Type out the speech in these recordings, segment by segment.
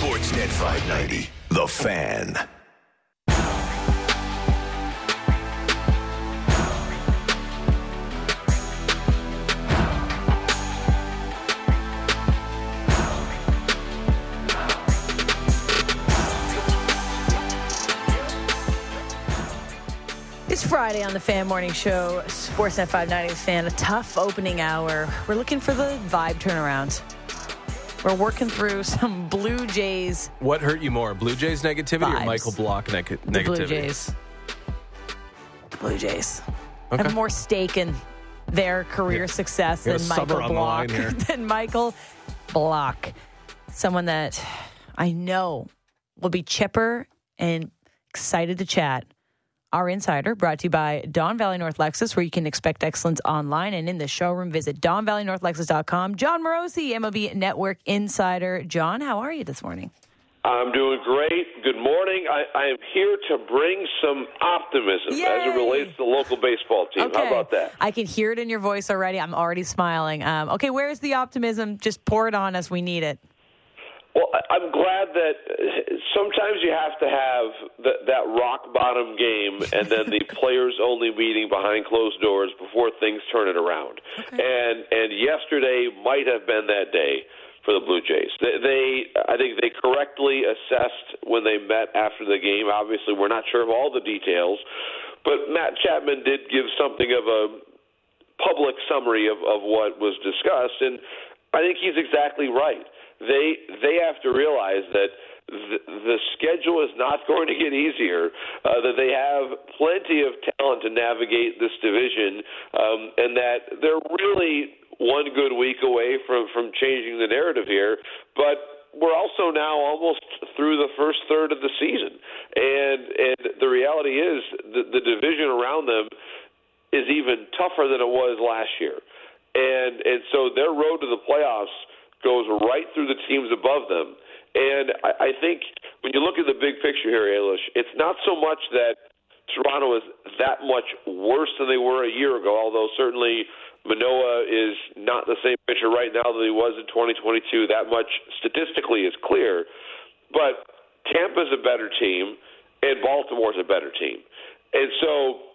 Sportsnet 590, The Fan. It's Friday on the Fan Morning Show, Sportsnet 590 The Fan. A tough opening hour. We're looking for the vibe turnaround. We're working through some Blue Jays. What hurt you more, Blue Jays negativity Vibes. or Michael Block neg- negativity? The Blue Jays. The Blue Jays Okay. have more stake in their career success than got a summer Michael Block. than Michael Block. Someone that I know will be chipper and excited to chat. Our Insider, brought to you by Don Valley North Lexus, where you can expect excellence online and in the showroom. Visit DonValleyNorthLexus.com. Jon Morosi, MLB Network Insider. Jon, how are you this morning? I'm doing great. Good morning. I, I am here to bring some optimism as it relates to the local baseball team. How about that? I can hear it in your voice already. I'm already smiling. Um, okay, where's the optimism? Just pour it on us. We need it. Well, I'm glad that sometimes you have to have that, that rock bottom game and then the players only meeting behind closed doors before things turn it around. Okay. And and yesterday might have been that day for the Blue Jays. They, they I think they correctly assessed when they met after the game. Obviously, we're not sure of all the details, but Matt Chapman did give something of a public summary of, of what was discussed, and I think he's exactly right. They they have to realize that the, schedule is not going to get easier. Uh, that they have plenty of talent to navigate this division, um, and that they're really one good week away from from changing the narrative here. But we're also now almost through the first third of the season, and and the reality is the, the division around them is even tougher than it was last year. And and so their road to the playoffs goes right through the teams above them. And I, I think when you look at the big picture here, Ailish, it's not so much that Toronto is that much worse than they were a year ago, although certainly Manoah is not the same pitcher right now that he was in 2022. That much statistically is clear. But Tampa's a better team, and Baltimore's a better team. And so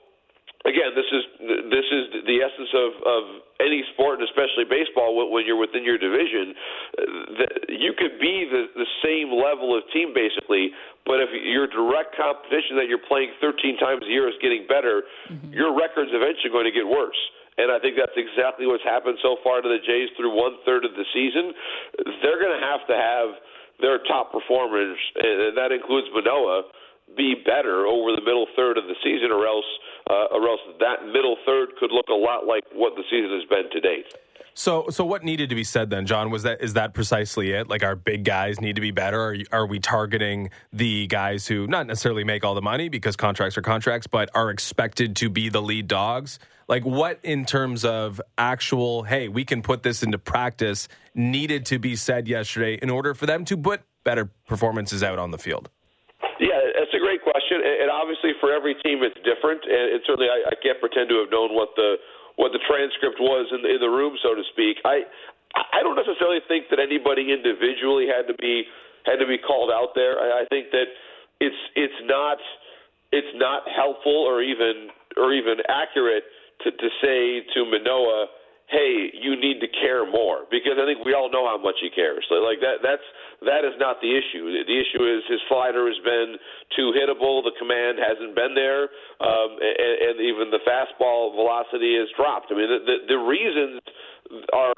again, this is this is the essence of, of any sport, and especially baseball. When, you're within your division, uh, you could be the, the same level of team basically, but if your direct competition that you're playing 13 times a year is getting better, your record's eventually going to get worse. And I think that's exactly what's happened so far to the Jays through one third of the season. They're going to have to have their top performers, and that includes Manoah be better over the middle third of the season, or else, uh, or else that middle third could look a lot like what the season has been to date. So, so what needed to be said then, Jon? Was that is that precisely it? Like our big guys need to be better? Are, are we targeting the guys who not necessarily make all the money because contracts are contracts, but are expected to be the lead dogs? Like what in terms of actual? Hey, we can put this into practice. Needed to be said yesterday in order for them to put better performances out on the field. Yeah, that's a great question, and obviously for every team it's different. And, and certainly, I, I can't pretend to have known what the what the transcript was in the, in the room, so to speak. I I don't necessarily think that anybody individually had to be had to be called out there. I, I think that it's it's not it's not helpful or even or even accurate to, to say to Manoah, "Hey, you need to care more," because I think we all know how much he cares. So, like that that's that is not the issue. The issue is his slider has been too hittable. The command hasn't been there, um, and, and even the fastball velocity has dropped. I mean, the, the, the reasons are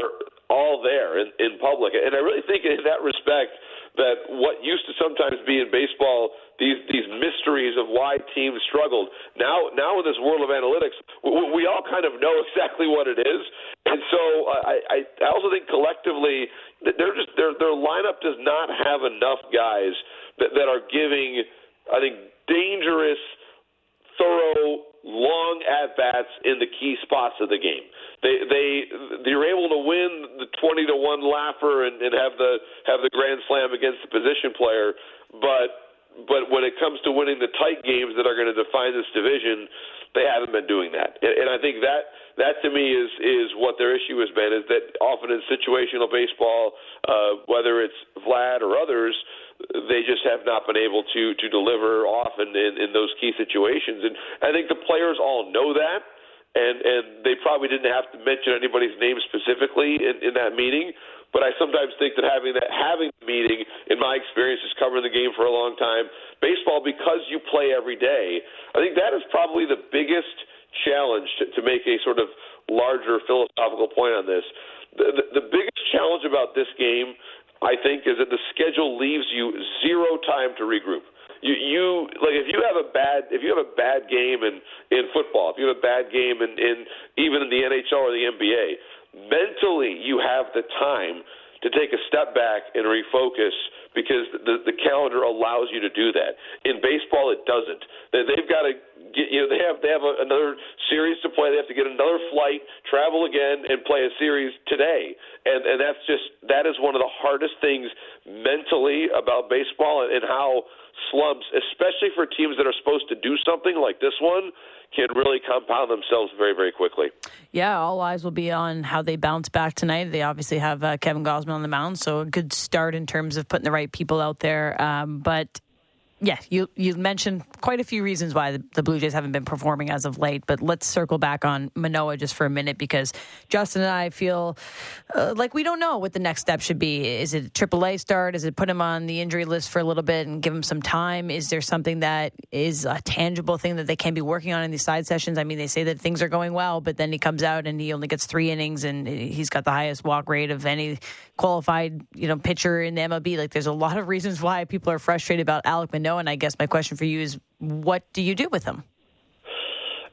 all there in, in public, and I really think in that respect that what used to sometimes be in baseball these these mysteries of why teams struggled now now in this world of analytics we, we all kind of know exactly what it is and so I, I also think collectively they're just their their lineup does not have enough guys that, that are giving I think dangerous thorough, long at bats in the key spots of the game. They they they're able to win the twenty to one laugher and, and have the have the grand slam against the position player, but but when it comes to winning the tight games that are going to define this division, they haven't been doing that. And, and I think that that to me is is what their issue has been is that often in situational baseball, uh, whether it's Vlad or others, they just have not been able to to deliver often in, in those key situations. And I think the players all know that, and and they probably didn't have to mention anybody's name specifically in, in that meeting. But I sometimes think that having that having the meeting, in my experience, is covering the game for a long time. Baseball, because you play every day, I think that is probably the biggest challenge to, to make a sort of larger philosophical point on this. The, the, the biggest challenge about this game, I think, is that the schedule leaves you zero time to regroup. You, you like if you have a bad if you have a bad game in in football, if you have a bad game in, in even in the NHL or the NBA, mentally you have the time to take a step back and refocus because the the calendar allows you to do that. In baseball, it doesn't. They, they've got to get you know they have they have a, another series to play. They have to get another flight, travel again, and play a series today. And and that's just that is one of the hardest things mentally about baseball and, and how slumps, especially for teams that are supposed to do something like this one, can really compound themselves very, very quickly. Yeah, all eyes will be on how they bounce back tonight. They obviously have uh, Kevin Gausman on the mound, so a good start in terms of putting the right people out there. Um, but yeah, you you mentioned quite a few reasons why the, the, Blue Jays haven't been performing as of late, but let's circle back on Manoah just for a minute because Justin and I feel uh, like we don't know what the next step should be. Is it AAA start? Is it put him on the injury list for a little bit and give him some time? Is there something that is a tangible thing that they can be working on in these side sessions? I mean, they say that things are going well, but then he comes out and he only gets three innings and he's got the highest walk rate of any qualified you know pitcher in the MLB. Like, there's a lot of reasons why people are frustrated about Alek Manoah, and I guess my question for you is, what do you do with him?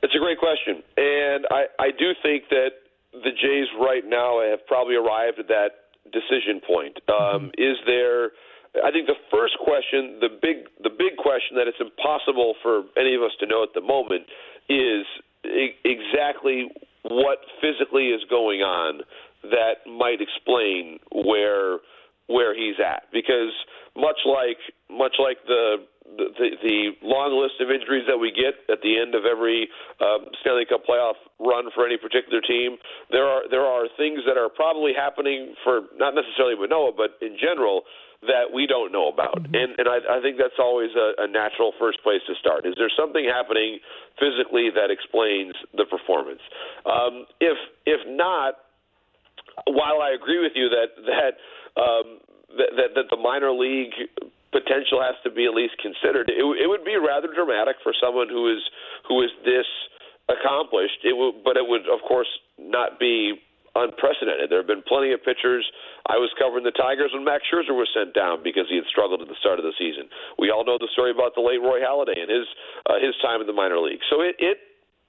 It's a great question, and I, I do think that the Jays right now have probably arrived at that decision point. Um, mm-hmm. Is there? I think the first question, the big, the big question that it's impossible for any of us to know at the moment is e- exactly what physically is going on that might explain where where he's at because much like much like the the, the, long list of injuries that we get at the end of every um, Stanley Cup playoff run for any particular team, there are there are things that are probably happening for not necessarily Manoah, but in general that we don't know about, mm-hmm. and and I, I think that's always a, a natural first place to start. Is there something happening physically that explains the performance? Um, if if not, while I agree with you that that um, that, that, that the minor league potential has to be at least considered. It, it would be rather dramatic for someone who is who is this accomplished. It would, but it would, of course, not be unprecedented. There have been plenty of pitchers. I was covering the Tigers when Max Scherzer was sent down because he had struggled at the start of the season. We all know the story about the late Roy Halladay and his uh, his time in the minor league. So it it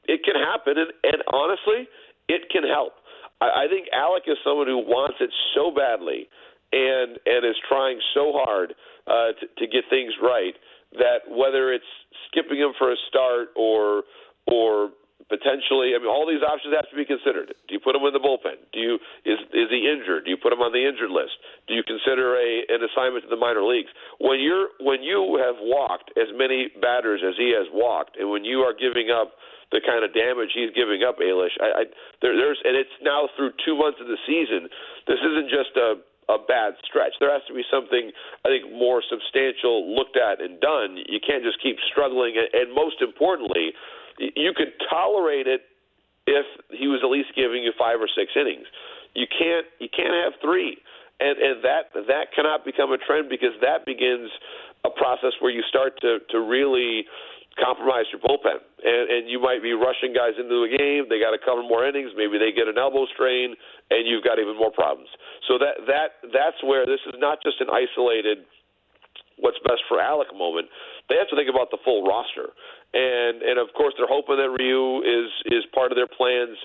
it can happen, and, and honestly, it can help. I, I think Alek is someone who wants it so badly and and is trying so hard uh, to, to get things right. That whether it's skipping him for a start or or potentially, I mean, all these options have to be considered. Do you put him in the bullpen? Do you is is he injured? Do you put him on the injured list? Do you consider a an assignment to the minor leagues? When you're when you have walked as many batters as he has walked, and when you are giving up the kind of damage he's giving up, Ailish, I, I there, there's and it's now through two months of the season. This isn't just a a bad stretch. There has to be something, I think, more substantial looked at and done. You can't just keep struggling. And most importantly, you could tolerate it if he was at least giving you five or six innings. You can't. You can't have three, and and that that cannot become a trend because that begins a process where you start to to really compromise your bullpen. And, and you might be rushing guys into the game. They got to cover more innings. Maybe they get an elbow strain, and you've got even more problems. So that that that's where this is not just an isolated what's best for Alek moment. They have to think about the full roster, and and of course they're hoping that Ryu is is part of their plans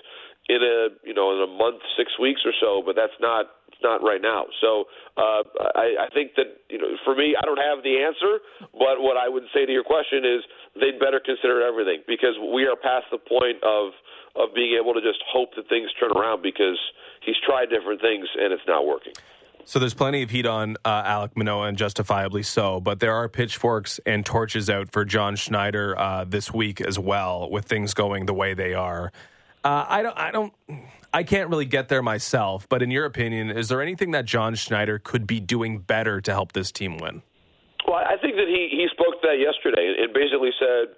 in a you know in a month, six weeks or so. But that's not not right now. So uh, I, I think that you know, for me, I don't have the answer. But what I would say to your question is, they'd better consider everything because we are past the point of of being able to just hope that things turn around because he's tried different things and it's not working. So there's plenty of heat on uh, Alek Manoah, and justifiably so. But there are pitchforks and torches out for John Schneider uh, this week as well, with things going the way they are. Uh, I don't. I don't. I can't really get there myself, but in your opinion, is there anything that John Schneider could be doing better to help this team win? Well, I think that he he spoke to that yesterday and basically said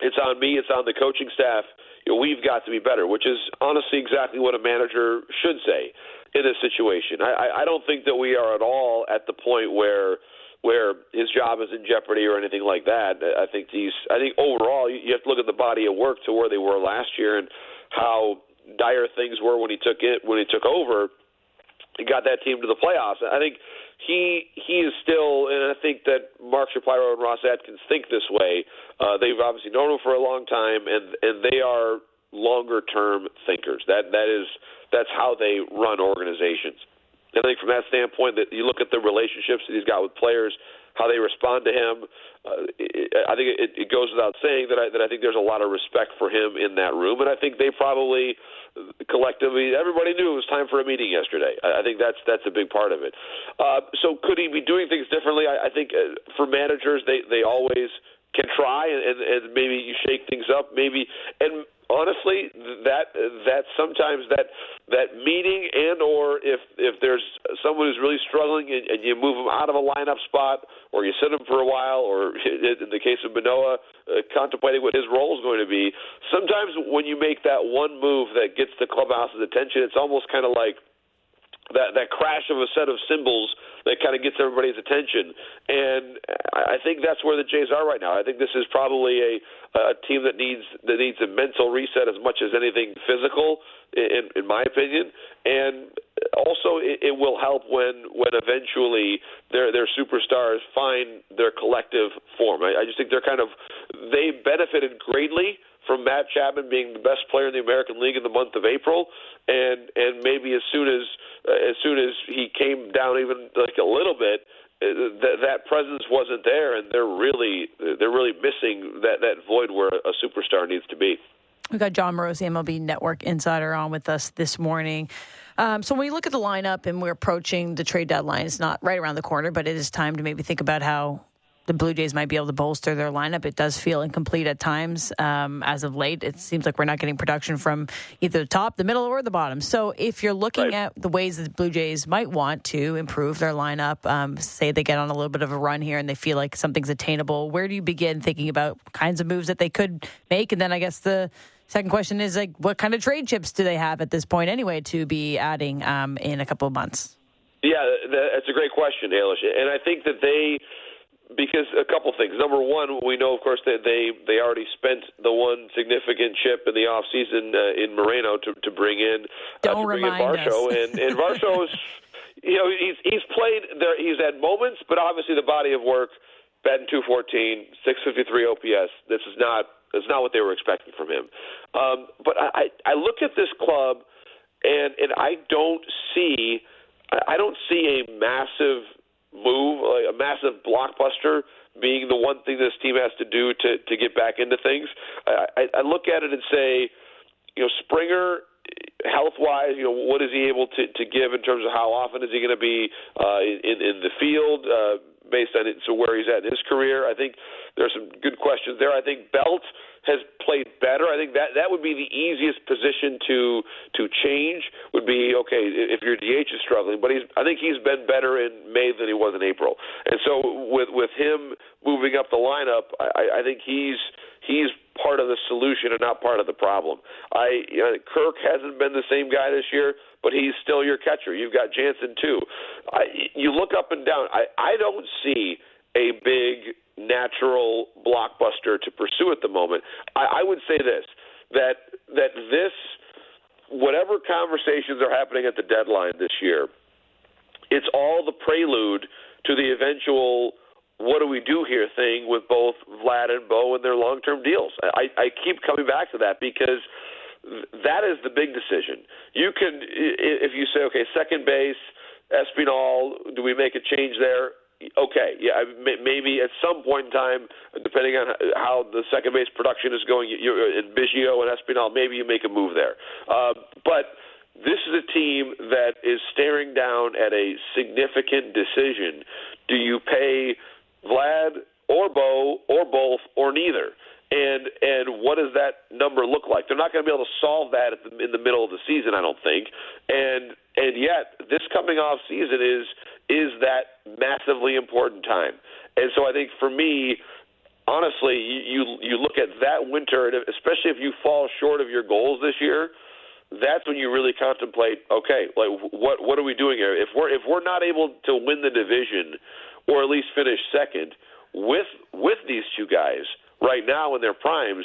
it's on me, it's on the coaching staff. You know, we've got to be better, which is honestly exactly what a manager should say in this situation. I, I don't think that we are at all at the point where where his job is in jeopardy or anything like that. I think these. I think overall, you have to look at the body of work to where they were last year and how dire things were when he took it when he took over. He got that team to the playoffs. I think he he is still, and I think that Mark Shapiro and Ross Atkins think this way. Uh, they've obviously known him for a long time, and and they are longer term thinkers. That that is that's how they run organizations. I think from that standpoint, that you look at the relationships that he's got with players, how they respond to him. Uh, I think it, it goes without saying that I, that I think there's a lot of respect for him in that room, and I think they probably collectively everybody knew it was time for a meeting yesterday. I, I think that's that's a big part of it. Uh, so could he be doing things differently? I, I think uh, for managers, they they always can try and, and, and maybe you shake things up, maybe and honestly that that sometimes that that meeting and or if if there's someone who's really struggling and, and you move them out of a lineup spot or you sit them for a while or in the case of Manoah uh, contemplating what his role is going to be sometimes when you make that one move that gets the clubhouse's attention it's almost kind of like that that crash of a set of cymbals that kind of gets everybody's attention. And I think that's where the Jays are right now. I think this is probably a a team that needs that needs a mental reset as much as anything physical, in, in my opinion. And also, it, it will help when when eventually their their superstars find their collective form. I, I just think they're kind of they benefited greatly from Matt Chapman being the best player in the American League in the month of April, and and maybe as soon as uh, as soon as he came down even like a little bit, uh, that that presence wasn't there, and they're really they're really missing that that void where a superstar needs to be. We've got Jon Morosi, MLB Network insider, on with us this morning. Um, so when we look at the lineup and we're approaching the trade deadline, it's not right around the corner, but it is time to maybe think about how the Blue Jays might be able to bolster their lineup. It does feel incomplete at times um, as of late. It seems like we're not getting production from either the top, the middle, or the bottom. So if you're looking right. at the ways that the Blue Jays might want to improve their lineup, um, say they get on a little bit of a run here and they feel like something's attainable, where do you begin thinking about kinds of moves that they could make? And then I guess the second question is like, what kind of trade chips do they have at this point anyway to be adding um, in a couple of months? Yeah, that's a great question, Ailish. And I think that they because a couple things. Number one, we know, of course, that they they already spent the one significant chip in the off season uh, in Moreno to to bring in uh, to bring in Varsho, and and Varsho's you know he's he's played there. He's had moments, but obviously the body of work, batting 214, 653 OPS. This is not it's not what they were expecting from him. Um, but I I look at this club, and and I don't see I don't see a massive move, like a massive blockbuster being the one thing this team has to do to to get back into things. I, I, look at it and say, you know, Springer health wise, you know, what is he able to, to give in terms of how often is he going to be uh, in, in the field uh, based on it, so where he's at in his career? I think there's some good questions there. I think Belt has played better. I think that that would be the easiest position to to change. Would be okay if your DH is struggling, but he's I think he's been better in May than he was in April, and so with with him moving up the lineup, I, I think he's he's part of the solution and not part of the problem. I you know, Kirk hasn't been the same guy this year, but he's still your catcher. You've got Jansen too. I, you look up and down. I I don't see a big natural blockbuster to pursue at the moment. I, I would say this that that this whatever conversations are happening at the deadline this year, it's all the prelude to the eventual what do we do here thing with both Vlad and Bo and their long term deals. I, I keep coming back to that because that is the big decision. You can if you say okay, second base, Espinal, do we make a change there? Okay, yeah, maybe at some point in time, depending on how the second base production is going, you're in Biggio and Espinal, maybe you make a move there. Uh, but this is a team that is staring down at a significant decision. Do you pay Vlad or Bo or both or neither? and and what does that number look like? They're not going to be able to solve that the, in the middle of the season, I don't think. And and yet, this coming off season is is that massively important time. And so I think for me, honestly, you you look at that winter, and especially if you fall short of your goals this year, that's when you really contemplate. Okay, like what what are we doing here? If we're if we're not able to win the division, or at least finish second with with these two guys right now in their primes,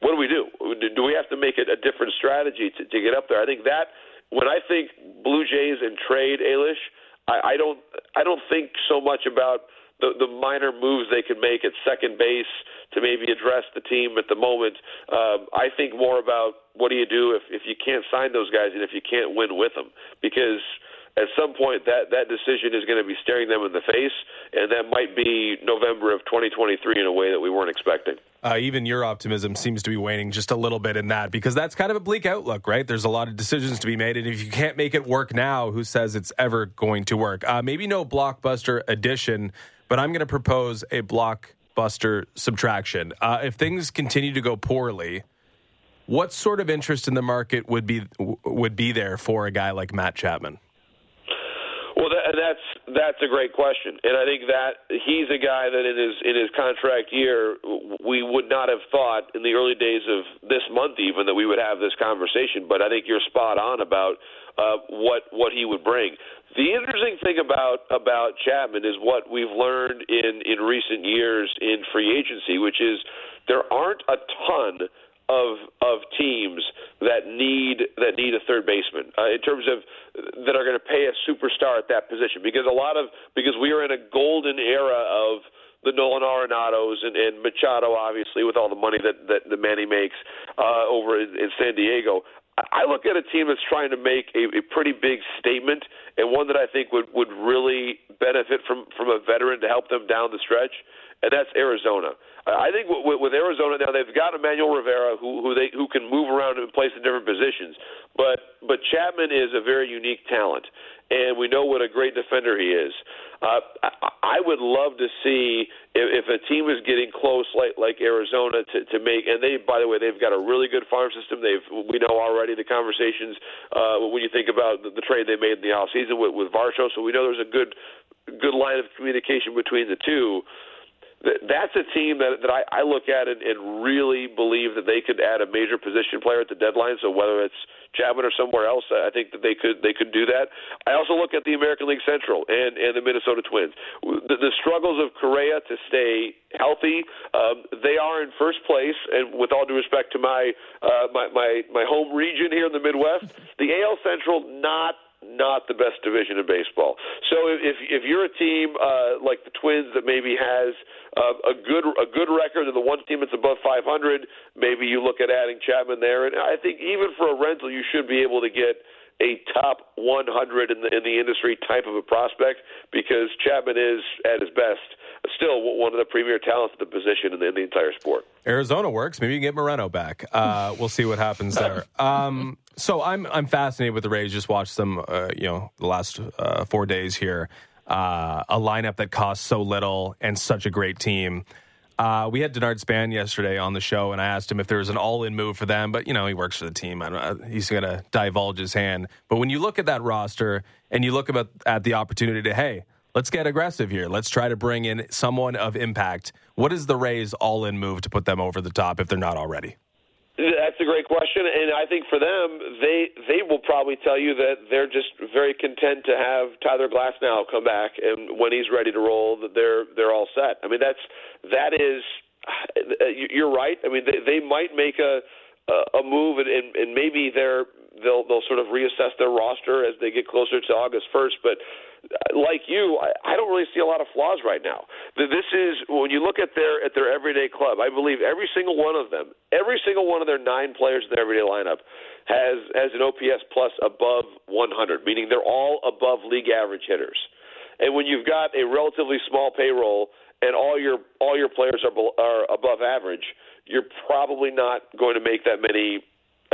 what do we do? Do we have to make it a different strategy to, to get up there? I think that when I think Blue Jays and trade Ailish, I, I don't I don't think so much about the, the minor moves they could make at second base to maybe address the team at the moment. Um, I think more about what do you do if, if you can't sign those guys and if you can't win with them because at some point that that decision is going to be staring them in the face, and that might be November of 2023 in a way that we weren't expecting. Uh, even your optimism seems to be waning just a little bit in that because that's kind of a bleak outlook, right? There's a lot of decisions to be made, and if you can't make it work now, who says it's ever going to work? Uh, maybe no blockbuster addition but I'm going to propose a blockbuster subtraction. Uh, if things continue to go poorly, what sort of interest in the market would be would be there for a guy like Matt Chapman? That, that's that's a great question, and I think that he's a guy that in his in his contract year we would not have thought in the early days of this month even that we would have this conversation. But I think you're spot on about uh, what what he would bring. The interesting thing about about Chapman is what we've learned in in recent years in free agency, which is there aren't a ton of of teams that need that need a third baseman uh, in terms of that are going to pay a superstar at that position because a lot of because we are in a golden era of the Nolan Arenados and, and Machado, obviously, with all the money that that, that Manny makes uh, over in, in San Diego. I look at a team that's trying to make a, a pretty big statement and one that I think would would really benefit from from a veteran to help them down the stretch, and that's Arizona. I think with, Arizona now they've got Emmanuel Rivera who who they who can move around and place in different positions, but but Chapman is a very unique talent, and we know what a great defender he is. Uh, I, I would love to see if, if a team is getting close, like like Arizona, to, to make. And they, by the way, they've got a really good farm system. They've we know already the conversations uh, when you think about the, the trade they made in the off season with, with Varsho. So we know there's a good good line of communication between the two that's a team that, that I, I look at and, and really believe that they could add a major position player at the deadline. So whether it's Chapman or somewhere else, I think that they could they could do that. I also look at the American League Central and, and the Minnesota Twins. The, the struggles of Correa to stay healthy. Um, they are in first place, and with all due respect to my uh, my, my my home region here in the Midwest, the AL Central not not the best division in baseball. So if if you're a team uh, like the Twins that maybe has uh, a good a good record and the one team that's above 500, maybe you look at adding Chapman there. And I think even for a rental, you should be able to get a top 100 in the in the industry type of a prospect because Chapman is at his best still one of the premier talents at the position in the, in the entire sport. Arizona works. Maybe you can get Moreno back. Uh, we'll see what happens there. Um, so I'm I'm fascinated with the Rays. Just watched them, uh, you know, the last uh, four days here. Uh, a lineup that costs so little and such a great team. Uh, we had Denard Span yesterday on the show, and I asked him if there was an all-in move for them. But you know, he works for the team. he's going to divulge his hand. But when you look at that roster and you look about at the opportunity to, hey, let's get aggressive here. Let's try to bring in someone of impact. What is the Rays' all-in move to put them over the top if they're not already? That's a great question, and I think for them, they they will probably tell you that they're just very content to have Tyler Glasnow come back, and when he's ready to roll, that they're they're all set. I mean, that's that is, uh, you're right. I mean, they, they might make a a move, and, and, and maybe they're they'll they'll sort of reassess their roster as they get closer to August first, but uh, like you, I, I don't really see a lot of flaws right now. This is when you look at their at their everyday club. I believe every single one of them, every single one of their nine players in their everyday lineup, has has an OPS plus above 100, meaning they're all above league average hitters. And when you've got a relatively small payroll and all your all your players are are above average, you're probably not going to make that many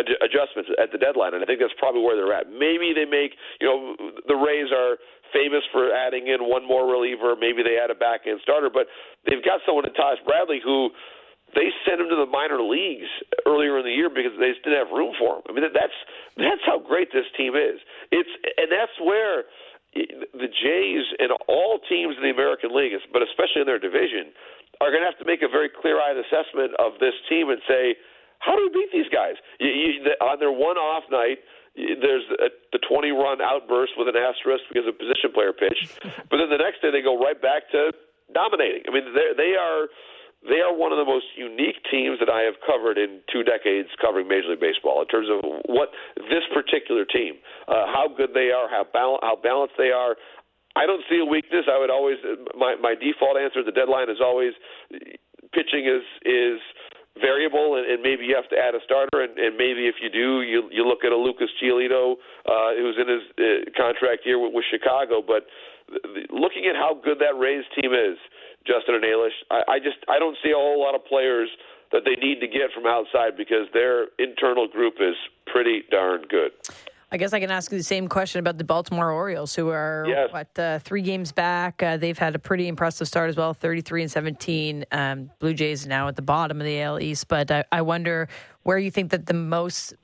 adjustments at the deadline, and I think that's probably where they're at. Maybe they make, you know, the Rays are famous for adding in one more reliever. Maybe they add a back end starter, but they've got someone in Taj Bradley who they sent him to the minor leagues earlier in the year because they didn't have room for him. I mean, that's that's how great this team is. It's and that's where the Jays and all teams in the American League, but especially in their division, are going to have to make a very clear-eyed assessment of this team and say, how do we beat these guys? You, you, the, on their one-off night, there's a, the 20-run outburst with an asterisk because a position player pitched, but then the next day they go right back to dominating. I mean, they are they are one of the most unique teams that I have covered in two decades covering Major League Baseball in terms of what this particular team, uh, how good they are, how, bal- how balanced they are. I don't see a weakness. I would always my my default answer at the deadline is always pitching is is variable, and, and maybe you have to add a starter, and, and maybe if you do, you you look at a Lucas Giolito uh, who's in his uh, contract year with, with Chicago. But looking at how good that Rays team is, Justin and Ailish, I, I just I don't see a whole lot of players that they need to get from outside because their internal group is pretty darn good. I guess I can ask you the same question about the Baltimore Orioles, who are yes. what uh, three games back. Uh, they've had a pretty impressive start as well, thirty-three and seventeen. Um, Blue Jays now at the bottom of the AL East, but I, I wonder where you think that the most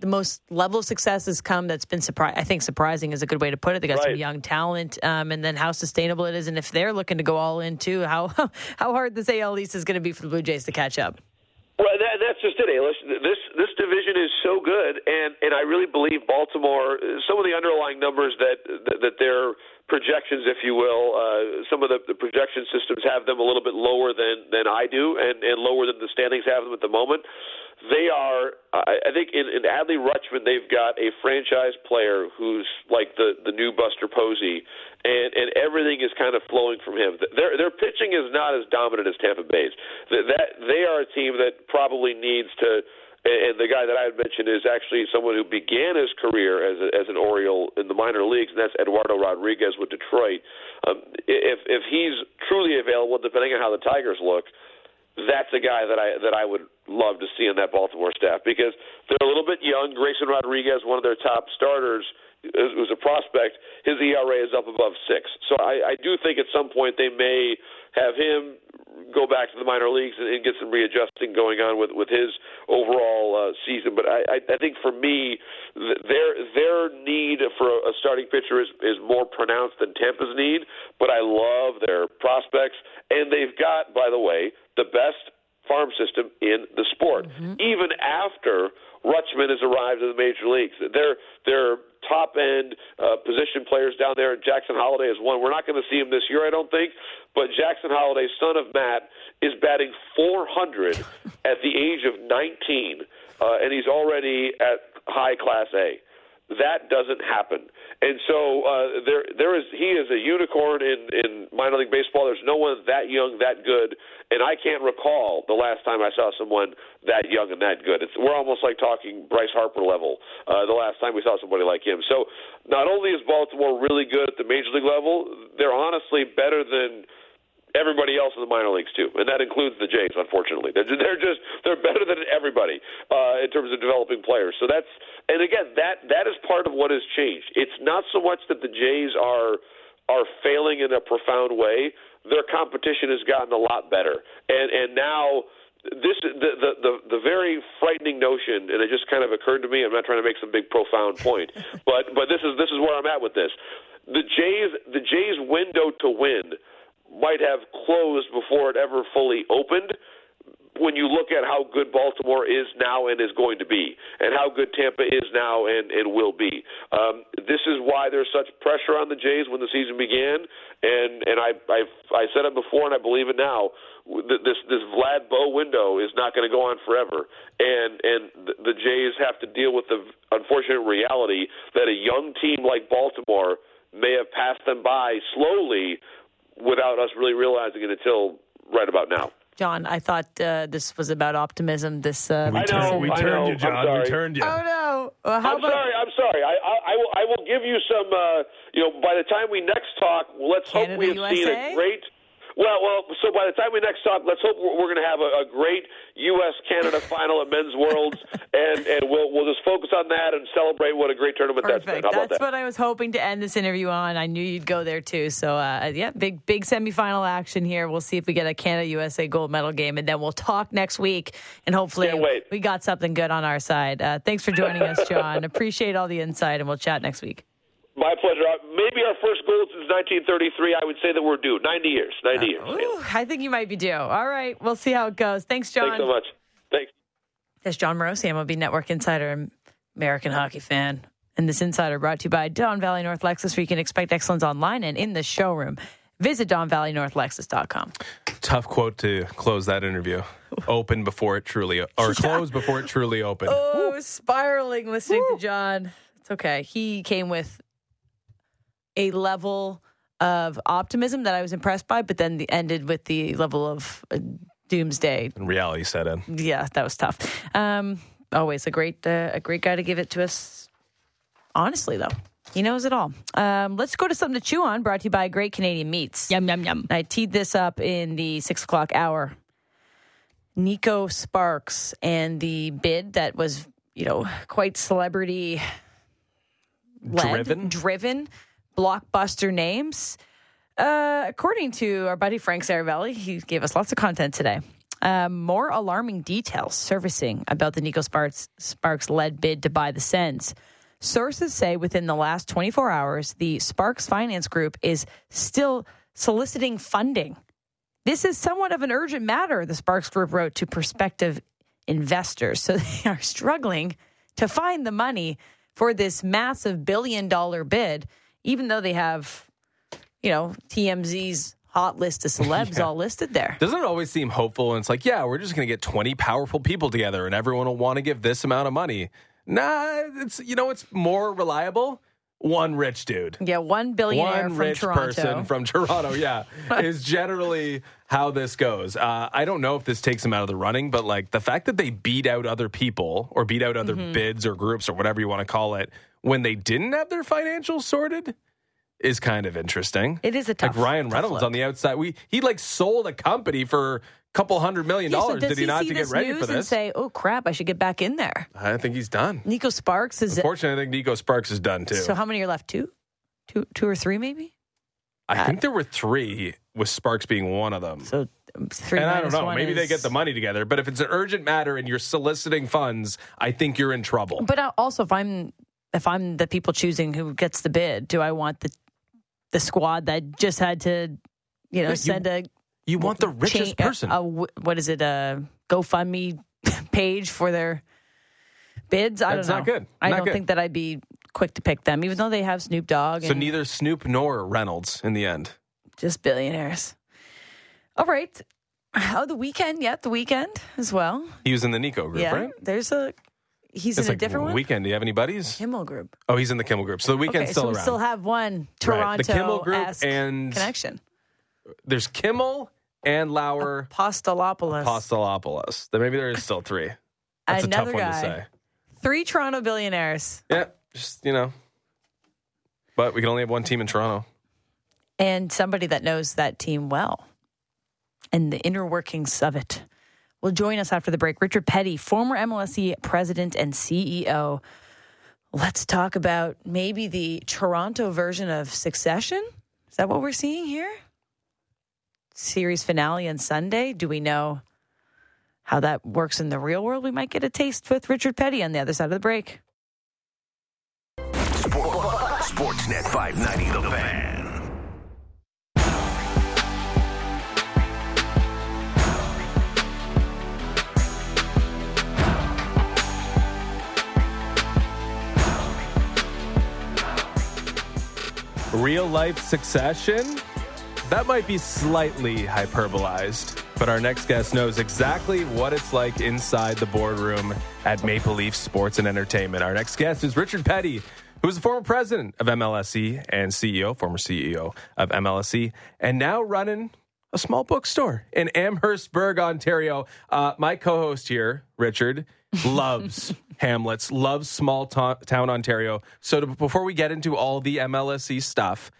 the most level of success has come that's been surprise. I think surprising is a good way to put it. They got right. some young talent, um, and then how sustainable it is, and if they're looking to go all in too, how how hard this AL East is going to be for the Blue Jays to catch up. That, that's just it, Ailish. This this division is so good, and and I really believe Baltimore. Some of the underlying numbers that that, that their projections, if you will, uh, some of the, the projection systems have them a little bit lower than than I do, and and lower than the standings have them at the moment they are. I think in, in Adley Rutschman, they've got a franchise player who's like the the new Buster Posey, and and everything is kind of flowing from him. Their their pitching is not as dominant as Tampa Bay's. That, that they are a team that probably needs to. And the guy that I had mentioned is actually someone who began his career as a, as an Oriole in the minor leagues, and that's Eduardo Rodriguez with Detroit. Um, if if he's truly available, depending on how the Tigers look, that's a guy that I that I would love to see in that Baltimore staff because they're a little bit young. Grayson Rodriguez, one of their top starters, who's a prospect, his ERA is up above six. So I, I do think at some point they may have him go back to the minor leagues and, and get some readjusting going on with with his overall uh, season. But I, I, I think for me, their their need for a starting pitcher is is more pronounced than Tampa's need. But I love their prospects, and they've got, by the way, the best farm system in the sport, mm-hmm. even after Rutschman has arrived in the major leagues. Their their top end uh, position players down there. And Jackson Holliday is one. We're not going to see him this year, I don't think. But Jackson Holliday, son of Matt, is batting 400 at the age of 19, uh, and he's already at high class A. That doesn't happen, and so uh, there there is he is a unicorn in in minor league baseball. There's no one that young, that good, and I can't recall the last time I saw someone that young and that good. It's we're almost like talking Bryce Harper level. Uh, the last time we saw somebody like him. So not only is Baltimore really good at the major league level, they're honestly better than everybody else in the minor leagues too, and that includes the Jays. Unfortunately, they're, they're just they're better than everybody uh, in terms of developing players. So that's and again that that is part of what has changed. It's not so much that the Jays are are failing in a profound way. Their competition has gotten a lot better, and and now this the, the the the very frightening notion, and it just kind of occurred to me. I'm not trying to make some big profound point, but but this is this is where I'm at with this. The Jays the Jays window to win might have closed before it ever fully opened when you look at how good Baltimore is now and is going to be, and how good Tampa is now and, and will be. Um, this is why there's such pressure on the Jays when the season began, and and I I've, I said it before and I believe it now. This this Vlad Bo window is not going to go on forever, and and the Jays have to deal with the unfortunate reality that a young team like Baltimore may have passed them by slowly without us really realizing it until right about now. Jon, I thought uh, this was about optimism. This uh, we, know, we turned you, Jon. We turned you. Oh no! Well, I'm about... sorry. I'm sorry. I, I, I, will. I will give you some. Uh, you know, by the time we next talk, let's Canada, hope we have USA? seen a great well, well. So by the time we next talk, let's hope we're, we're going to have a, a great U.S. Canada final at Men's Worlds, and and we'll we'll just focus on that and celebrate what a great tournament Perfect. that's been. How that's that? what I was hoping to end this interview on. I knew you'd go there too. So uh, yeah, big big semifinal action here. We'll see if we get a Canada USA gold medal game, and then we'll talk next week, and hopefully we got something good on our side. Uh, thanks for joining us, Jon. Appreciate all the insight, and we'll chat next week. My pleasure. Maybe our first goal since 1933. I would say that we're due 90 years. 90 years. Ooh, I think you might be due. All right, we'll see how it goes. Thanks, Jon. Thanks so much. Thanks. That's Jon Morosi, MLB Network insider, and American hockey fan. And this insider brought to you by Don Valley North Lexus, where you can expect excellence online and in the showroom. Visit DonValleyNorthLexus.com. Tough quote to close that interview. Open before it truly, or close before it truly opened. Oh, spiraling listening to Jon. It's okay. He came with a level of optimism that I was impressed by, but then the, ended with the level of uh, doomsday. And reality set in. Yeah, that was tough. Um, always a great, uh, a great guy to give it to us. Honestly, though, he knows it all. Um, let's go to something to chew on. Brought to you by Great Canadian Meats. Yum, yum, yum. I teed this up in the six o'clock hour. Neko Sparks and the bid that was, you know, quite celebrity Driven? driven, blockbuster names. Uh, according to our buddy Frank Seravalli, he gave us lots of content today. Um, more alarming details surfacing about the Neko Sparks Sparks led bid to buy the Sens. Sources say within the last 24 hours, the Sparks Finance Group is still soliciting funding. This is somewhat of an urgent matter, the Sparks Group wrote to prospective investors. So they are struggling to find the money for this massive billion dollar bid, even though they have, you know, TMZ's hot list of celebs all listed there. Doesn't it always seem hopeful? And it's like, yeah, we're just going to get 20 powerful people together and everyone will want to give this amount of money. Nah, it's, you know, it's more reliable. One rich dude. Yeah, one billionaire One from rich Toronto. person from Toronto, yeah, is generally how this goes. Uh, I don't know if this takes them out of the running, but like the fact that they beat out other people or beat out other Mm-hmm. bids or groups or whatever you want to call it when they didn't have their financials sorted is kind of interesting. It is a tough like Ryan Reynolds look. on the outside. We he like sold a company for a couple hundred million Yeah, dollars. does Did he, not to get this ready for and say, "Oh crap, I should get back in there"? I think he's done. Neko Sparks is Unfortunately, I think Neko Sparks is done too. so. How many are left? Two, two, two or three, maybe. I think there were three, with Sparks being one of them. So um, three. and I don't know. Maybe they get the money together. But if it's an urgent matter and you're soliciting funds, I think you're in trouble. But also, if I'm if I'm the people choosing who gets the bid, do I want the the squad that just had to, you know, you- send a you want the richest cha- a- person. A, what is it? A GoFundMe page for their bids? I That's don't know. not good. I don't good. think that I'd be quick to pick them, even though they have Snoop Dogg so neither Snoop nor Reynolds in the end. just billionaires. All right. Oh, the Weeknd. Yeah, the Weeknd as well. He was in the Neko group, yeah, right? there's a. He's It's in a different one. Weeknd. Do you have any buddies? Kimmel group. Oh, he's in the Kimmel group. So the Weeknd's okay, still so we around. still have one Right. Toronto The Kimmel group and connection. there's Kimmel and Lauer Apostolopoulos. Apostolopoulos. Then maybe there is still three. That's Another a tough one to say. Three Toronto billionaires. Yeah, just you know. But we can only have one team in Toronto. and somebody that knows that team well and the inner workings of it will join us after the break. Richard Peddie, former MLSE president and CEO. Let's talk about maybe the Toronto version of Succession. Is that what we're seeing here? Series finale on Sunday. Do we know how that works in the real world? We might get a taste with Richard Peddie on the other side of the break. Sport, Sportsnet 590 The Fan. Real life succession? That might be slightly hyperbolized, but our next guest knows exactly what it's like inside the boardroom at Maple Leaf Sports and Entertainment. Our next guest is Richard Peddie, who is the former president of MLSE and CEO, former CEO of MLSE, and now running a small bookstore in Amherstburg, Ontario. Uh, my co host here, Richard, loves Hamlets, loves small to- town Ontario. So to, before we get into all the MLSE stuff,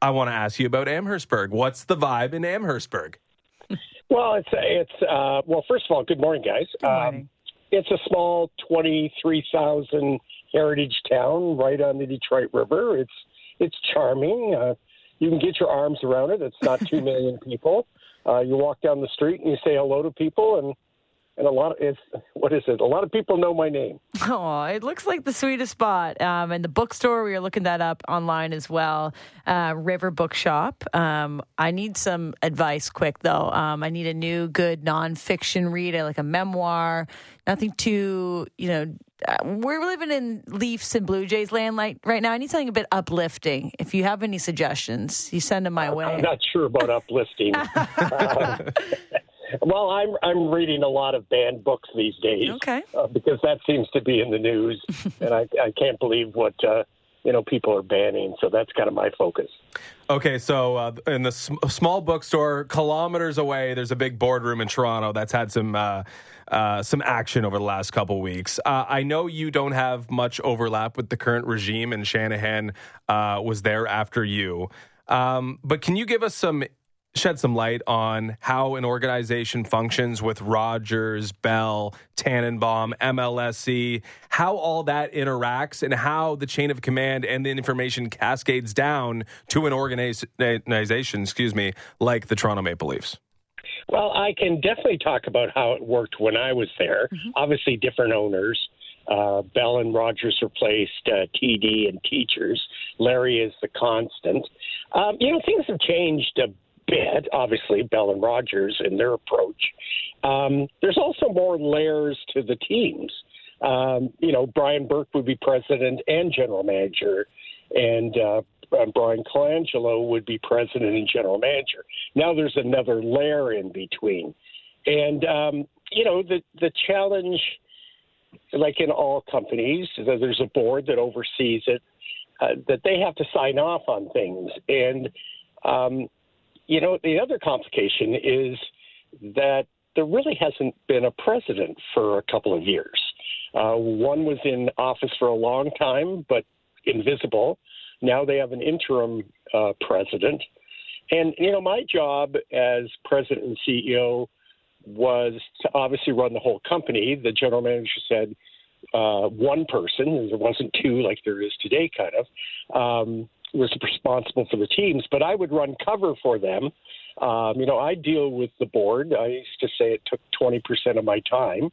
I want to ask you about Amherstburg. What's the vibe in Amherstburg? Well, it's it's uh, well. First of all, good morning, guys. Good morning. it's a small twenty-three thousand heritage town right on the Detroit River. It's it's charming. Uh, you can get your arms around it. It's not two million people. Uh, you walk down the street and you say hello to people, and and a lot of it's what is it? A lot of people know my name. Oh, it looks like the sweetest spot. Um, and the bookstore, we are looking that up online as well. Uh, River Bookshop. Um, I need some advice quick though. Um, I need a new good nonfiction read, like a memoir. Nothing too, you know. Uh, we're living in Leafs and Blue Jays land like right now. I need something a bit uplifting. If you have any suggestions, you send them my way. I'm not sure about uplifting. uh, well, I'm I'm reading a lot of banned books these days. Okay. Uh, because that seems to be in the news, and I I can't believe what uh, you know people are banning. So that's kind of my focus. Okay, so uh, in the sm- small bookstore, kilometers away, there's a big boardroom in Toronto that's had some uh, uh, some action over the last couple weeks. Uh, I know you don't have much overlap with the current regime, and Shanahan uh, was there after you. Um, but can you give us some shed some light on how an organization functions with Rogers, Bell, Tanenbaum, MLSE, how all that interacts, and how the chain of command and the information cascades down to an organization, excuse me, like the Toronto Maple Leafs. Well, I can definitely talk about how it worked when I was there. Mm-hmm. Obviously, different owners. Uh, Bell and Rogers replaced uh, TD and teachers. Larry is the constant. Um, you know, things have changed a bit, obviously, Bell and Rogers in their approach. Um, there's also more layers to the teams. Um, you know, Brian Burke would be president and general manager, and uh, Bryan Colangelo would be president and general manager. Now there's another layer in between. And, um, you know, the, the challenge, like in all companies, there's a board that oversees it, uh, that they have to sign off on things. And, um, you know, the other complication is that there really hasn't been a president for a couple of years. Uh, one was in office for a long time, but invisible. Now they have an interim uh, president. And, you know, my job as president and CEO was to obviously run the whole company. The general manager said uh, one person, there wasn't two like there is today, kind of. Um, was responsible for the teams, but I would run cover for them. Um, you know, I deal with the board. I used to say it took 20% of my time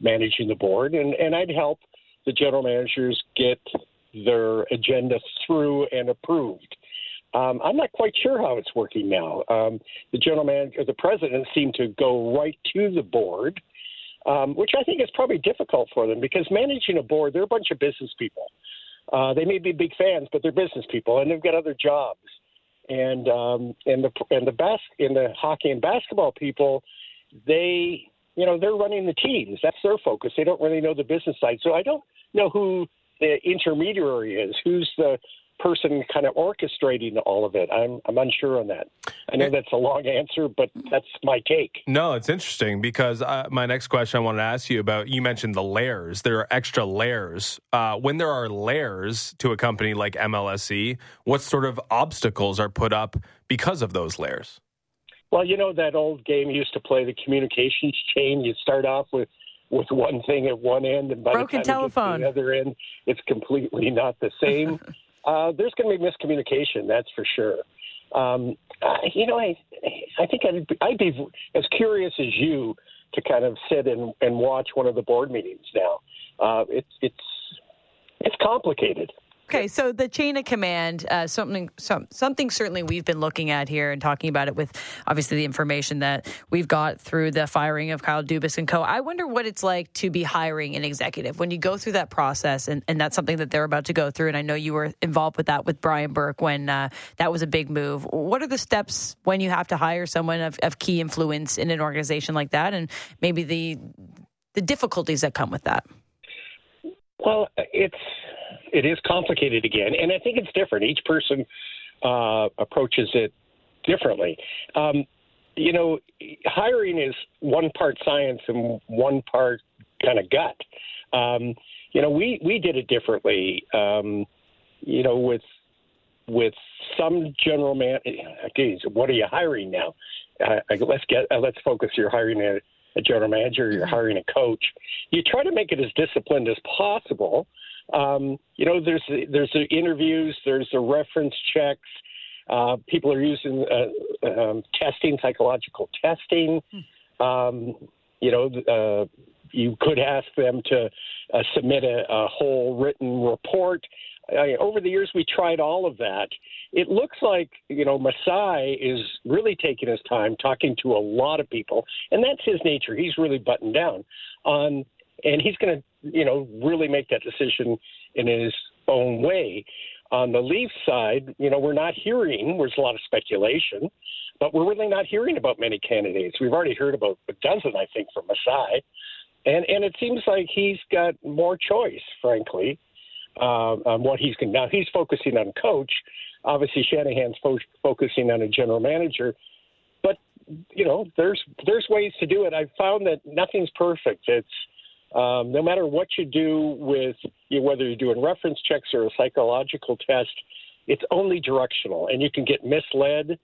managing the board, and, and I'd help the general managers get their agenda through and approved. Um, I'm not quite sure how it's working now. Um, the general manager, the president, seemed to go right to the board, um, which I think is probably difficult for them because managing a board, they're a bunch of business people. Uh, they may be big fans, but they're business people, and they've got other jobs. And um, and the and the bas- in the hockey and basketball people, they you know they're running the teams. That's their focus. They don't really know the business side. So I don't know who the intermediary is. Who's the person kind of orchestrating all of it. I'm I'm unsure on that. I know that's a long answer, but that's my take. No, it's interesting because uh, my next question I wanted to ask you about. You mentioned the layers. There are extra layers. Uh, when there are layers to a company like MLSE, what sort of obstacles are put up because of those layers? Well, you know that old game used to play, the communications chain. You start off with with one thing at one end, and by Broken the time telephone. you get to the other end, it's completely not the same. Uh, there's going to be miscommunication, that's for sure. Um, uh, you know, I, I think I'd, I'd be as curious as you to kind of sit and, and watch one of the board meetings now. Uh, it's it's it's complicated. Okay, so the chain of command, uh, something, some, something certainly we've been looking at here and talking about it with obviously the information that we've got through the firing of Kyle Dubas and co. I wonder what it's like to be hiring an executive when you go through that process, and, and that's something that they're about to go through. And I know you were involved with that with Brian Burke when uh, that was a big move. What are the steps when you have to hire someone of, of key influence in an organization like that, and maybe the the difficulties that come with that? Well, it's it is complicated again, and I think it's different. Each person uh, approaches it differently. Um, you know, hiring is one part science and one part kind of gut. Um, you know, we we did it differently. Um, you know, with with some general man. So what are you hiring now? Uh, let's get uh, let's focus. You're hiring a, a general manager. You're hiring a coach. You try to make it as disciplined as possible um, you know, there's there's the interviews, there's the reference checks. Uh, people are using uh, um, testing, psychological testing. Um, you know, uh, you could ask them to uh, submit a, a whole written report. Over the years, we tried all of that. It looks like you know Masai is really taking his time, talking to a lot of people, and that's his nature. He's really buttoned down on, and he's going to you know really make that decision in his own way. On the Leafs side, you know, we're not hearing. There's a lot of speculation, but we're really not hearing about many candidates. We've already heard about a dozen, I think, from Masai, and and it seems like he's got more choice, frankly, uh, on what he's going. Now he's focusing on coach. Obviously, Shanahan's fo- focusing on a general manager, but you know, there's there's ways to do it. I've found that nothing's perfect. It's um, no matter what you do with you know, whether you're doing reference checks or a psychological test, it's only directional, and you can get misled,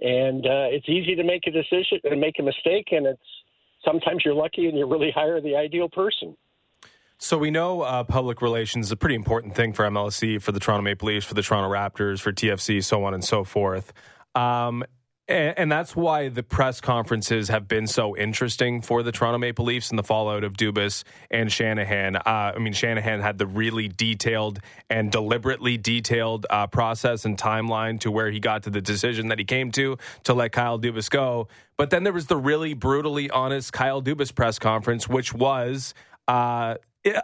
and uh, it's easy to make a decision and make a mistake, and it's sometimes you're lucky and you really hire the ideal person. So we know uh, public relations is a pretty important thing for MLSE, for the Toronto Maple Leafs, for the Toronto Raptors, for TFC, so on and so forth. Um, and, and, that's why the press conferences have been so interesting for the Toronto Maple Leafs in the fallout of Dubas and Shanahan. Uh, I mean, Shanahan had the really detailed and deliberately detailed uh, process and timeline to where he got to the decision that he came to to let Kyle Dubas go. But then there was the really brutally honest Kyle Dubas press conference, which was. Uh,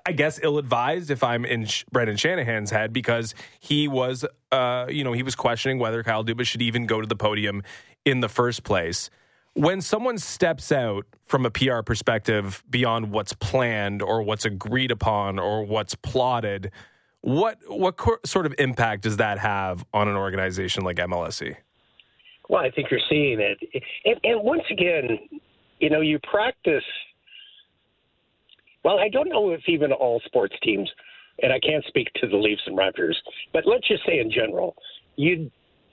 I guess ill advised if I'm in Brendan Shanahan's head because he was, uh, you know, he was questioning whether Kyle Dubas should even go to the podium in the first place. When someone steps out from a PR perspective beyond what's planned or what's agreed upon or what's plotted, what what co- sort of impact does that have on an organization like MLSE? Well, I think you're seeing it, and, and once again, you know, you practice well, I don't know if even all sports teams, and I can't speak to the Leafs and Raptors, but let's just say in general, you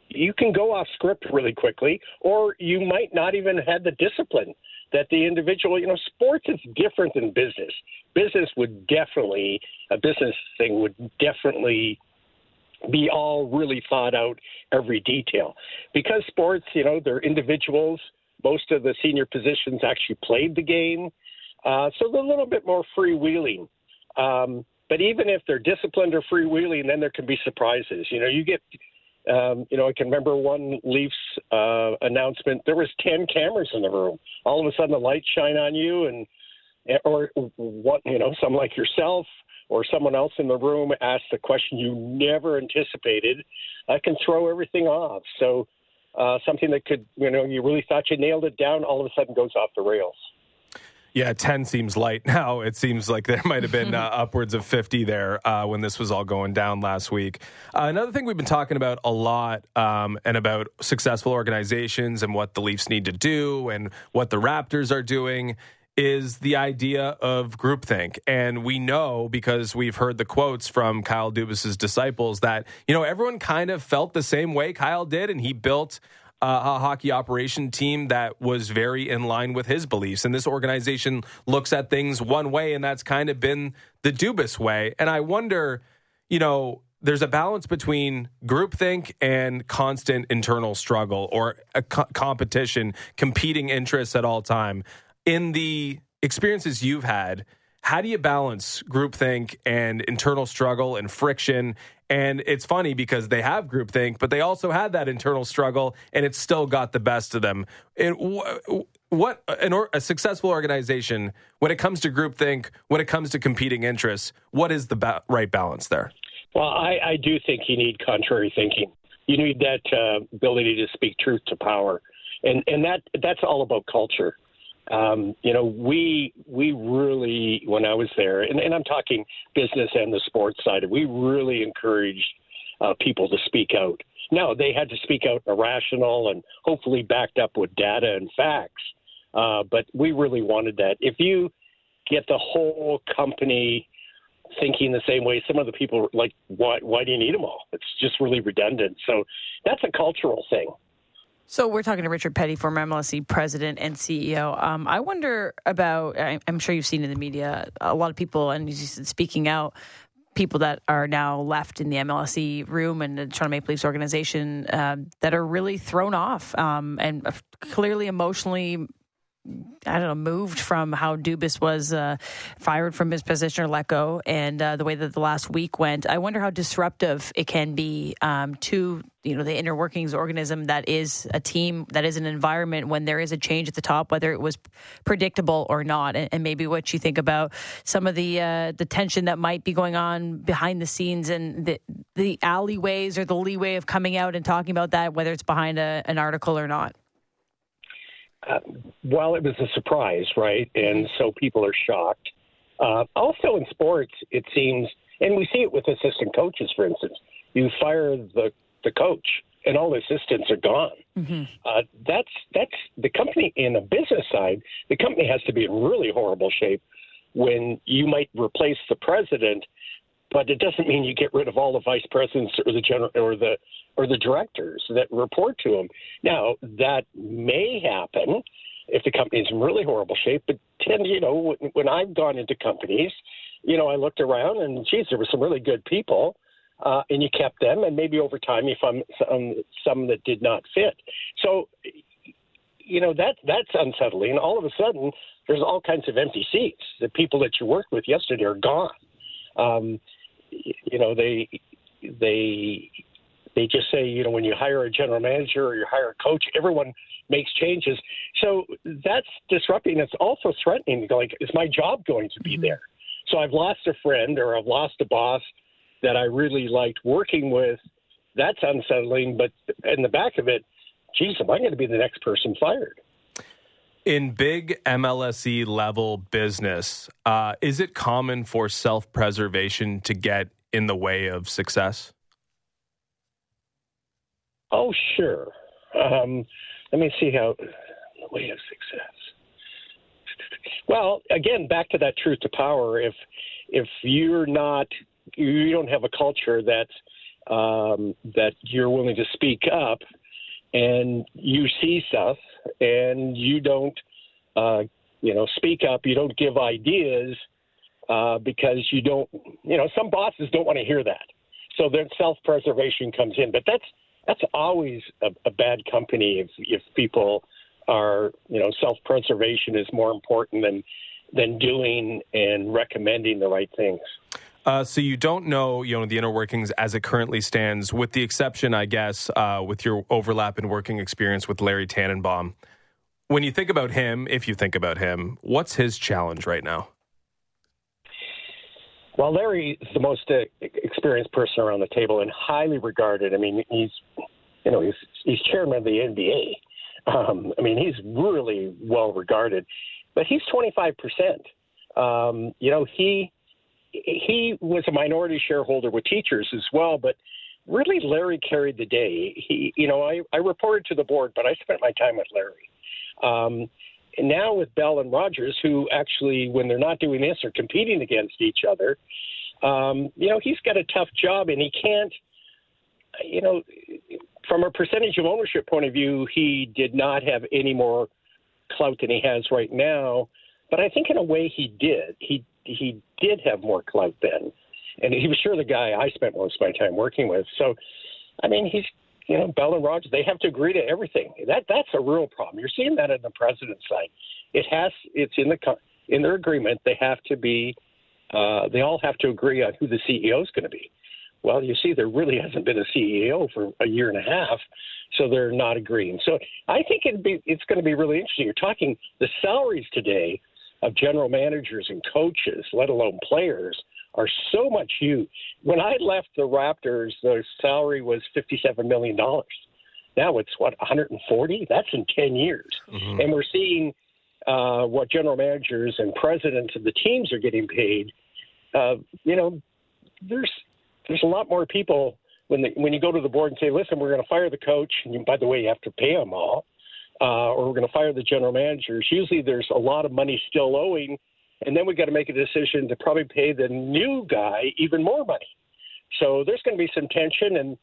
you can go off script really quickly, or you might not even have the discipline that the individual. You know, sports is different than business. Business would definitely a business thing would definitely be all really thought out every detail because sports you know they're individuals most of the senior positions actually played the game uh, so they're a little bit more freewheeling. Um, but even if they're disciplined or freewheeling, then there can be surprises. You know, you get, um, you know, I can remember one Leafs uh, announcement. There was ten cameras in the room. All of a sudden, the lights shine on you, and or what you know, someone like yourself or someone else in the room asks a question you never anticipated. I can throw everything off. So uh, something that could, you know, you really thought you nailed it down, all of a sudden goes off the rails. Yeah, 10 seems light now. It seems like there might have been uh, upwards of 50 there uh, when this was all going down last week. Uh, another thing we've been talking about a lot um, and about successful organizations and what the Leafs need to do and what the Raptors are doing is the idea of groupthink. And we know because we've heard the quotes from Kyle Dubas's disciples that, you know, everyone kind of felt the same way Kyle did and he built uh, a hockey operation team that was very in line with his beliefs. And this organization looks at things one way, and that's kind of been the Dubas way. And I wonder, you know, there's a balance between groupthink and constant internal struggle or co- competition, competing interests at all time. In the experiences you've had, how do you balance groupthink and internal struggle and friction and it's funny because they have groupthink, but they also had that internal struggle, and it still got the best of them. And what an or, a successful organization when it comes to groupthink, when it comes to competing interests, what is the ba- right balance there? Well, I, I, do think you need contrary thinking. You need that uh, ability to speak truth to power, and and that that's all about culture. Um, you know, we we really when I was there, and, and I'm talking business and the sports side, we really encouraged uh, people to speak out. Now they had to speak out rational and hopefully backed up with data and facts. Uh, but we really wanted that. If you get the whole company thinking the same way, some of the people like, why why do you need them all? It's just really redundant. So that's a cultural thing. So we're talking to Richard Peddie, former MLSE president and CEO. Um, I wonder about. I'm sure you've seen in the media a lot of people, and you said, speaking out, people that are now left in the MLSE room and the Toronto Maple Leafs organization uh, that are really thrown off um, and clearly emotionally I don't know, moved from how Dubas was uh, fired from his position or let go, and uh, the way that the last week went. I wonder how disruptive it can be um, to you know the inner workings organism that is a team that is an environment when there is a change at the top, whether it was predictable or not, and, and maybe what you think about some of the uh, the tension that might be going on behind the scenes and the the alleyways or the leeway of coming out and talking about that, whether it's behind a, an article or not. Uh, well, it was a surprise, right? And so people are shocked. Uh, also in sports, it seems, and we see it with assistant coaches, for instance. You fire the the coach, and all the assistants are gone. Mm-hmm. Uh, that's that's the company in a business side. The company has to be in really horrible shape when you might replace the president, but it doesn't mean you get rid of all the vice presidents or the general or the or the directors that report to him. Now, that may happen if the company's in really horrible shape, but tend, you know, when, when I've gone into companies, you know, I looked around and, geez, there were some really good people. Uh, and you kept them, and maybe over time you found some, some that did not fit. So, you know that that's unsettling. All of a sudden, there's all kinds of empty seats. The people that you worked with yesterday are gone. Um, you know they they they just say, you know, when you hire a general manager or you hire a coach, everyone makes changes. So that's disrupting. It's also threatening. Like, is my job going to be mm-hmm. there? So I've lost a friend or I've lost a boss that I really liked working with. That's unsettling. But in the back of it, geez, am I going to be the next person fired? In big MLSE level business, uh, is it common for self preservation to get in the way of success? Oh, sure. Um, let me see how the way of success. Well, again, back to that truth to power. If if you're not, you don't have a culture that um, that you're willing to speak up, and you see stuff, and you don't, uh, you know, speak up. You don't give ideas uh, because you don't. You know, some bosses don't want to hear that. So then self-preservation comes in, but that's that's always a, a bad company if if people are you know self preservation is more important than than doing and recommending the right things. Uh, so you don't know, you know, the inner workings as it currently stands, with the exception, I guess, uh, with your overlap and working experience with Larry Tanenbaum. When you think about him, if you think about him, what's his challenge right now? Well, Larry is the most uh, experienced person around the table and highly regarded. I mean, he's you know he's he's chairman of the NBA. Um, I mean, he's really well regarded, but he's 25 percent. Um, you know, he he was a minority shareholder with teachers as well, but really Larry carried the day. He, you know, I, I reported to the board, but I spent my time with Larry. Um, now with Bell and Rogers, who actually, when they're not doing this, are competing against each other. Um, you know, he's got a tough job, and he can't. You know, from a percentage of ownership point of view, he did not have any more clout than he has right now. But I think in a way he did. He he did have more clout then, and he was sure the guy I spent most of my time working with. So, I mean, he's you know, Bell and Rogers, they have to agree to everything. That that's a real problem. You're seeing that in the president's side. It has it's in the in their agreement. They have to be. Uh, they all have to agree on who the CEO is going to be. Well, you see, there really hasn't been a CEO for a year and a half, so they're not agreeing. So I think it'd be it's going to be really interesting. You're talking the salaries today of general managers and coaches, let alone players, are so much huge. When I left the Raptors, the salary was $57 million. Now it's what 140. That's in 10 years, mm-hmm. and we're seeing uh, what general managers and presidents of the teams are getting paid. Uh, you know, there's there's a lot more people when they, when you go to the board and say, "Listen, we're going to fire the coach," and you, by the way, you have to pay them all, uh, or we're going to fire the general managers. Usually, there's a lot of money still owing and then we've got to make a decision to probably pay the new guy even more money. So there's going to be some tension, and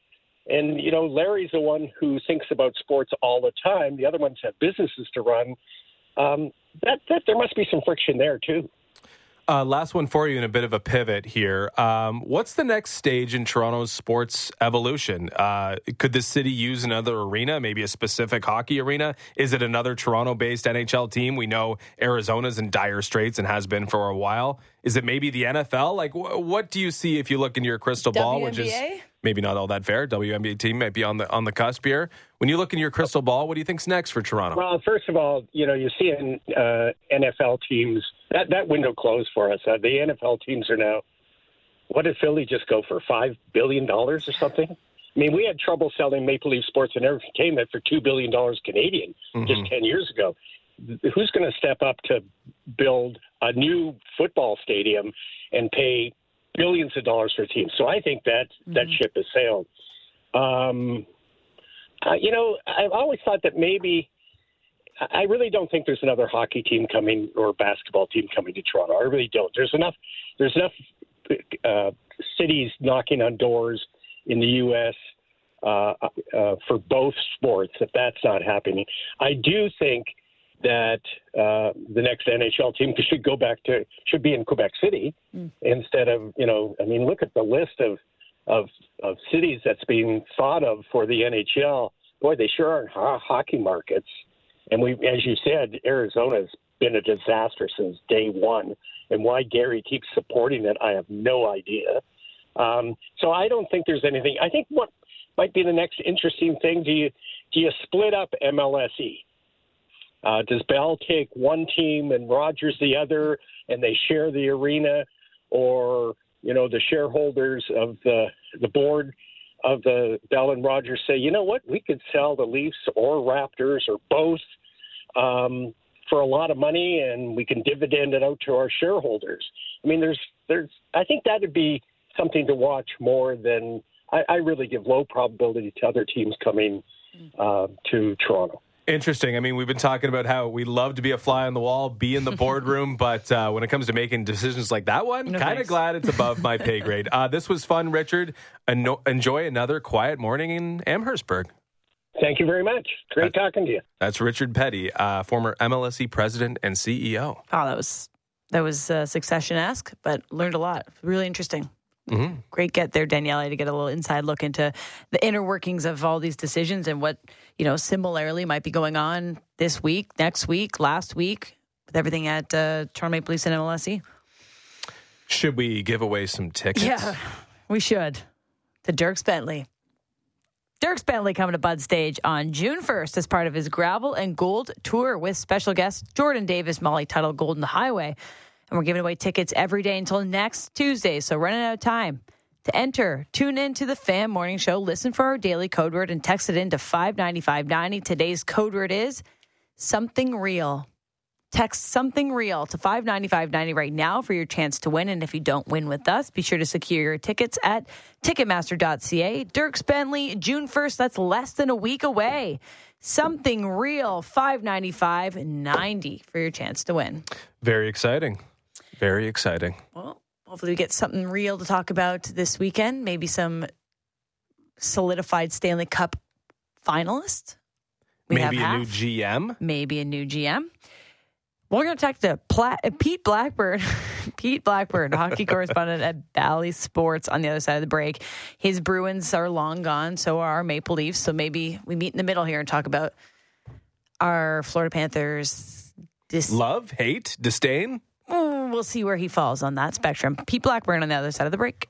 and you know Larry's the one who thinks about sports all the time. The other ones have businesses to run. Um, that that there must be some friction there too. Uh, last one for you in a bit of a pivot here. Um, what's the next stage in Toronto's sports evolution? Uh, could the city use another arena, maybe a specific hockey arena? Is it another Toronto based NHL team? We know Arizona's in dire straits and has been for a while. Is it maybe the NFL? Like, wh- what do you see if you look in your crystal ball, which is maybe not all that fair? WNBA team might be on the on the cusp here. When you look in your crystal ball, what do you think's next for Toronto? Well, first of all, you know, you're seeing uh, NFL teams that that window closed for us. Uh, the NFL teams are now. What did Philly just go for? Five billion dollars or something? I mean, we had trouble selling Maple Leaf Sports and Entertainment for two billion dollars Canadian just ten years ago. Who's going to step up to build a new football stadium and pay billions of dollars for teams? So I think that that ship has sailed. Um, uh, you know, I've always thought that maybe I really don't think there's another hockey team coming or basketball team coming to Toronto. I really don't. There's enough. There's enough uh, cities knocking on doors in the U.S. Uh, uh, for both sports. If that's not happening, I do think that uh, the next NHL team should go back to should be in Quebec City instead of you know. I mean, look at the list of of of cities that's being thought of for the NHL. Boy, they sure aren't ho- hockey markets. And we, as you said, Arizona's been a disaster since day one. And why Gary keeps supporting it, I have no idea. Um, so I don't think there's anything. I think what might be the next interesting thing: do you do you split up MLSE? Uh, does Bell take one team and Rogers the other, and they share the arena, or you know the shareholders of the the board of the Bell and Rogers say, you know what, we could sell the Leafs or Raptors or both um, for a lot of money, and we can dividend it out to our shareholders. I mean, there's there's I think that would be something to watch more than I, I really give low probability to other teams coming uh, to Toronto. Interesting. I mean, we've been talking about how we love to be a fly on the wall, be in the boardroom, but uh, when it comes to making decisions like that one, No kind of glad it's above my pay grade. Uh, this was fun, Richard. Eno- enjoy another quiet morning in Amherstburg. Thank you very much. Great talking to you. That's Richard Peddie, uh, former MLSE president and CEO. Oh, that was that was uh, succession esque, but learned a lot. Really interesting. Mm-hmm. Great get there, Danielle, to get a little inside look into the inner workings of all these decisions and what you know similarly might be going on this week, next week, last week with everything at uh, Toronto Maple Leafs and MLSE. Should we give away some tickets? Yeah, we should. To Dierks Bentley. Dierks Bentley coming to Bud Stage on June 1st as part of his Gravel and Gold tour with special guests Jordan Davis, Molly Tuttle, Golden Highway. And we're giving away tickets every day until next Tuesday, so running out of time. To enter, tune in to the Fan Morning Show, listen for our daily code word, and text it in to 59590. Today's code word is something real. Text something real to 59590 right now for your chance to win. And if you don't win with us, be sure to secure your tickets at ticketmaster.ca. Dierks Bentley, June 1st, that's less than a week away. Something real, 59590 for your chance to win. Very exciting. Very exciting. Well, hopefully we get something real to talk about this weekend. Maybe some solidified Stanley Cup finalists. We Maybe a have new. GM. maybe a new GM. We're going to talk to Pla- uh, Pete Blackburn, Pete Blackburn, hockey correspondent at Bally Sports on the other side of the break. His Bruins are long gone, so are our Maple Leafs. So maybe we meet in the middle here and talk about our Florida Panthers. Dis- Love, hate, disdain. We'll see where he falls on that spectrum. Pete Blackburn on the other side of the break.